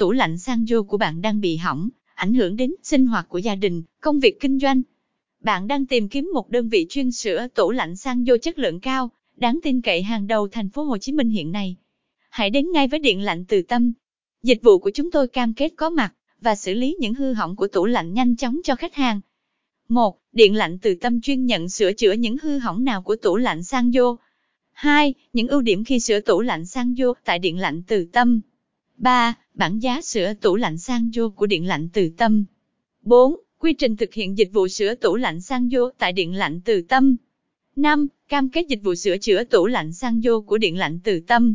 tủ lạnh Sanyo của bạn đang bị hỏng, ảnh hưởng đến sinh hoạt của gia đình, công việc kinh doanh. Bạn đang tìm kiếm một đơn vị chuyên sửa tủ lạnh Sanyo chất lượng cao, đáng tin cậy hàng đầu thành phố Hồ Chí Minh hiện nay. Hãy đến ngay với Điện lạnh Từ Tâm. Dịch vụ của chúng tôi cam kết có mặt và xử lý những hư hỏng của tủ lạnh nhanh chóng cho khách hàng. 1. Điện lạnh Từ Tâm chuyên nhận sửa chữa những hư hỏng nào của tủ lạnh Sanyo. 2. Những ưu điểm khi sửa tủ lạnh Sanyo tại Điện lạnh Từ Tâm. 3. Bản giá sửa tủ lạnh Sanyo của Điện lạnh Từ Tâm. 4. Quy trình thực hiện dịch vụ sửa tủ lạnh Sanyo tại Điện lạnh Từ Tâm. 5. Cam kết dịch vụ sửa chữa tủ lạnh Sanyo của Điện lạnh Từ Tâm.